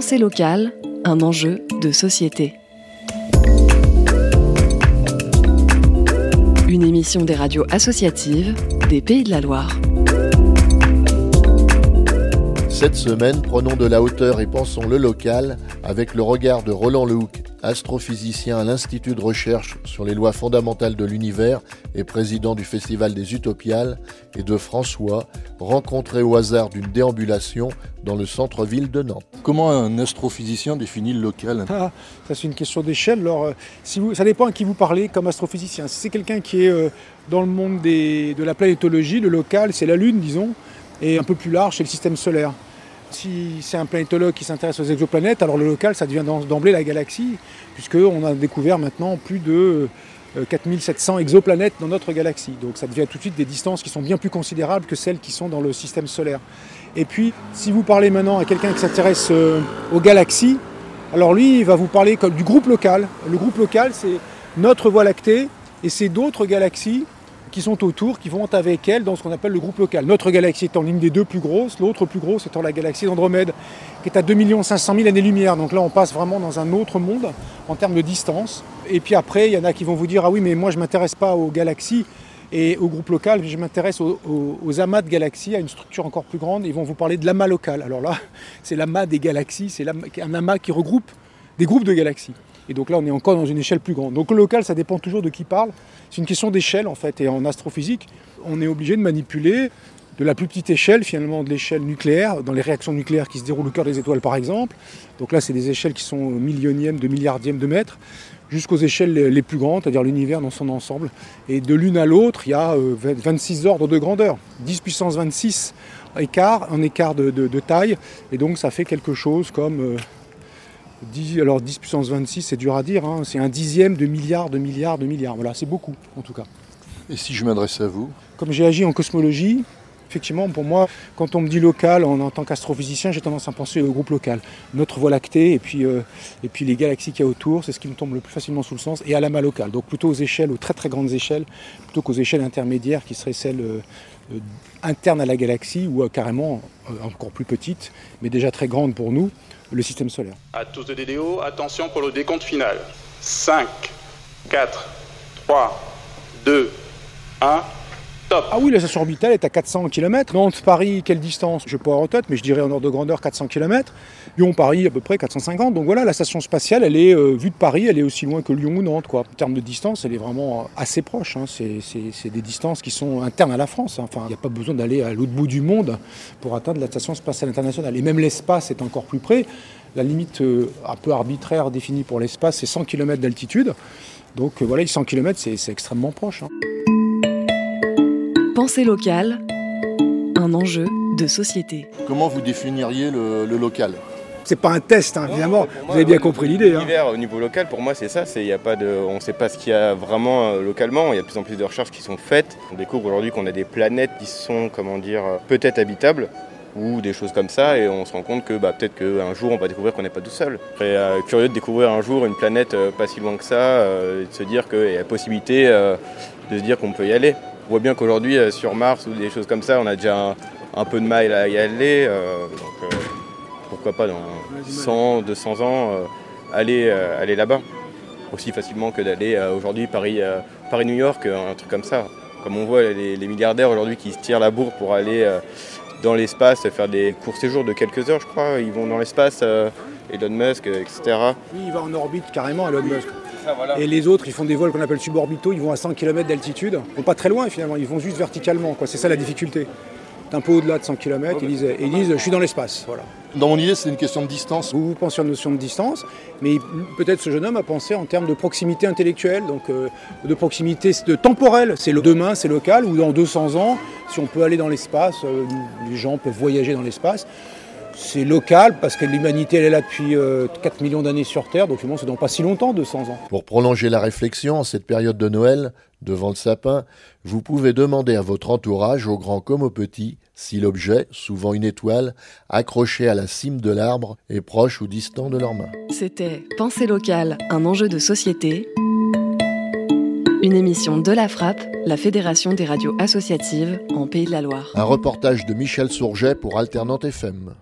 Pensée locale, un enjeu de société. Une émission des radios associatives des Pays de la Loire. Cette semaine, prenons de la hauteur et pensons le local avec le regard de Roland Lehoucq, astrophysicien à l'Institut de recherche sur les lois fondamentales de l'univers et président du Festival des Utopiales, et de François, rencontré au hasard d'une déambulation dans le centre-ville de Nantes. Comment un astrophysicien définit le local? Ah, Ça c'est une question d'échelle. Alors, euh, si vous, ça dépend à qui vous parlez comme astrophysicien. Si c'est quelqu'un qui est euh, dans le monde des, de la planétologie, le local c'est la Lune, disons, et un peu plus large c'est le système solaire. Si c'est un planétologue qui s'intéresse aux exoplanètes, alors le local, ça devient d'emblée la galaxie, puisqu'on a découvert maintenant plus de 4700 euh, exoplanètes dans notre galaxie. Donc ça devient tout de suite des distances qui sont bien plus considérables que celles qui sont dans le système solaire. Et puis, si vous parlez maintenant à quelqu'un qui s'intéresse euh, aux galaxies, alors lui, il va vous parler du groupe local. Le groupe local, c'est notre Voie lactée et c'est d'autres galaxies qui sont autour, qui vont avec elle dans ce qu'on appelle le groupe local. Notre galaxie étant l'une des deux plus grosses, l'autre plus grosse étant la galaxie d'Andromède, qui est à 2 500 000 années-lumière. Donc là, on passe vraiment dans un autre monde en termes de distance. Et puis après, il y en a qui vont vous dire Ah oui, mais moi, je ne m'intéresse pas aux galaxies et au groupe local, je m'intéresse aux, amas de galaxies, à une structure encore plus grande. Ils vont vous parler de l'amas local. Alors là, c'est l'amas des galaxies, c'est un amas qui regroupe des groupes de galaxies. Et donc là, on est encore dans une échelle plus grande. Donc le local, ça dépend toujours de qui parle. C'est une question d'échelle en fait. Et en astrophysique, on est obligé de manipuler de la plus petite échelle, finalement, de l'échelle nucléaire, dans les réactions nucléaires qui se déroulent au cœur des étoiles par exemple. Donc là, c'est des échelles qui sont millionièmes de milliardièmes de mètres, jusqu'aux échelles les plus grandes, c'est-à-dire l'univers dans son ensemble. Et de l'une à l'autre, il y a 26 euh, ordres de grandeur. 10 puissance 26 écart, un écart de, taille. Et donc ça fait quelque chose comme euh, 10, alors 10 puissance 26, c'est dur à dire, hein. c'est un dixième de milliard, de milliards, de milliards. Voilà, c'est beaucoup en tout cas. Et si je m'adresse à vous? Comme j'ai agi en cosmologie, effectivement, pour moi, quand on me dit local, en, tant qu'astrophysicien, j'ai tendance à penser au groupe local. Notre Voie lactée et puis, euh, et puis les galaxies qu'il y a autour, c'est ce qui me tombe le plus facilement sous le sens, et à l'amas local. Donc plutôt aux échelles, aux très très grandes échelles, plutôt qu'aux échelles intermédiaires qui seraient celles euh, euh, internes à la galaxie ou carrément encore plus petites, mais déjà très grandes pour nous le système solaire. À tous de DDO, attention pour le décompte final. 5, 4, 3, 2, 1. Ah oui, la station orbitale est à 400 km. Nantes-Paris, quelle distance? Je ne pas en tête, mais je dirais en ordre de grandeur 400 km. Lyon-Paris, à peu près 450. Donc voilà, la station spatiale, elle est euh, vue de Paris, elle est aussi loin que Lyon ou Nantes. Quoi. En termes de distance, elle est vraiment euh, assez proche. Hein. C'est des distances qui sont internes à la France. Hein. Enfin, il n'y a pas besoin d'aller à l'autre bout du monde pour atteindre la station spatiale internationale. Et même l'espace est encore plus près. La limite euh, un peu arbitraire définie pour l'espace, c'est 100 km d'altitude. Donc voilà, 100 km, c'est extrêmement proche. Hein. Pensée locale, un enjeu de société. Comment vous définiriez le, local? C'est pas un test, hein, évidemment. vous avez bien compris l'idée. Hein. L'univers au niveau local, pour moi, c'est ça. C'est y a pas de, on ne sait pas ce qu'il y a vraiment euh, localement. Il y a de plus en plus de recherches qui sont faites. On découvre aujourd'hui qu'on a des planètes qui sont, comment dire, peut-être habitables ou des choses comme ça, et on se rend compte que bah, peut-être qu'un jour on va découvrir qu'on n'est pas tout seul. Je serais euh, curieux de découvrir un jour une planète euh, pas si loin que ça, et de se dire qu'il y a la possibilité de se dire qu'on peut y aller. On voit bien qu'aujourd'hui, euh, sur Mars ou des choses comme ça, on a déjà un, peu de mal à y aller. Euh, donc, euh, pourquoi pas dans 100, 200 ans, aller, aller là-bas aussi facilement que d'aller aujourd'hui Paris, Paris-New York, un truc comme ça. Comme on voit les, milliardaires aujourd'hui qui se tirent la bourre pour aller dans l'espace, faire des courts séjours de quelques heures, je crois. Ils vont dans l'espace, Elon Musk, etc. Oui, il va en orbite carrément, Elon Musk. Et les autres, ils font des vols qu'on appelle suborbitaux, ils vont à 100 km d'altitude. Ils vont pas très loin finalement, ils vont juste verticalement. C'est ça la difficulté. Un peu au-delà de 100 km, ils disent, ils disent je suis dans l'espace. Voilà. Dans mon idée, c'est une question de distance. Vous, pensez en notion de distance, mais peut-être ce jeune homme a pensé en termes de proximité intellectuelle, donc euh, de proximité de temporelle. C'est le demain, c'est local, ou dans 200 ans, si on peut aller dans l'espace, euh, les gens peuvent voyager dans l'espace c'est local parce que l'humanité elle est là depuis 4 euh, millions d'années sur Terre, donc finalement c'est dans pas si longtemps, 200 ans. Pour prolonger la réflexion en cette période de Noël, devant le sapin, vous pouvez demander à votre entourage, au grand comme au petit, si l'objet, souvent une étoile, accroché à la cime de l'arbre, est proche ou distant de leurs mains. C'était Pensée locale, un enjeu de société. Une émission de la Frappe, la Fédération des radios associatives en Pays de la Loire. Un reportage de Michel Sourget pour Alternante FM.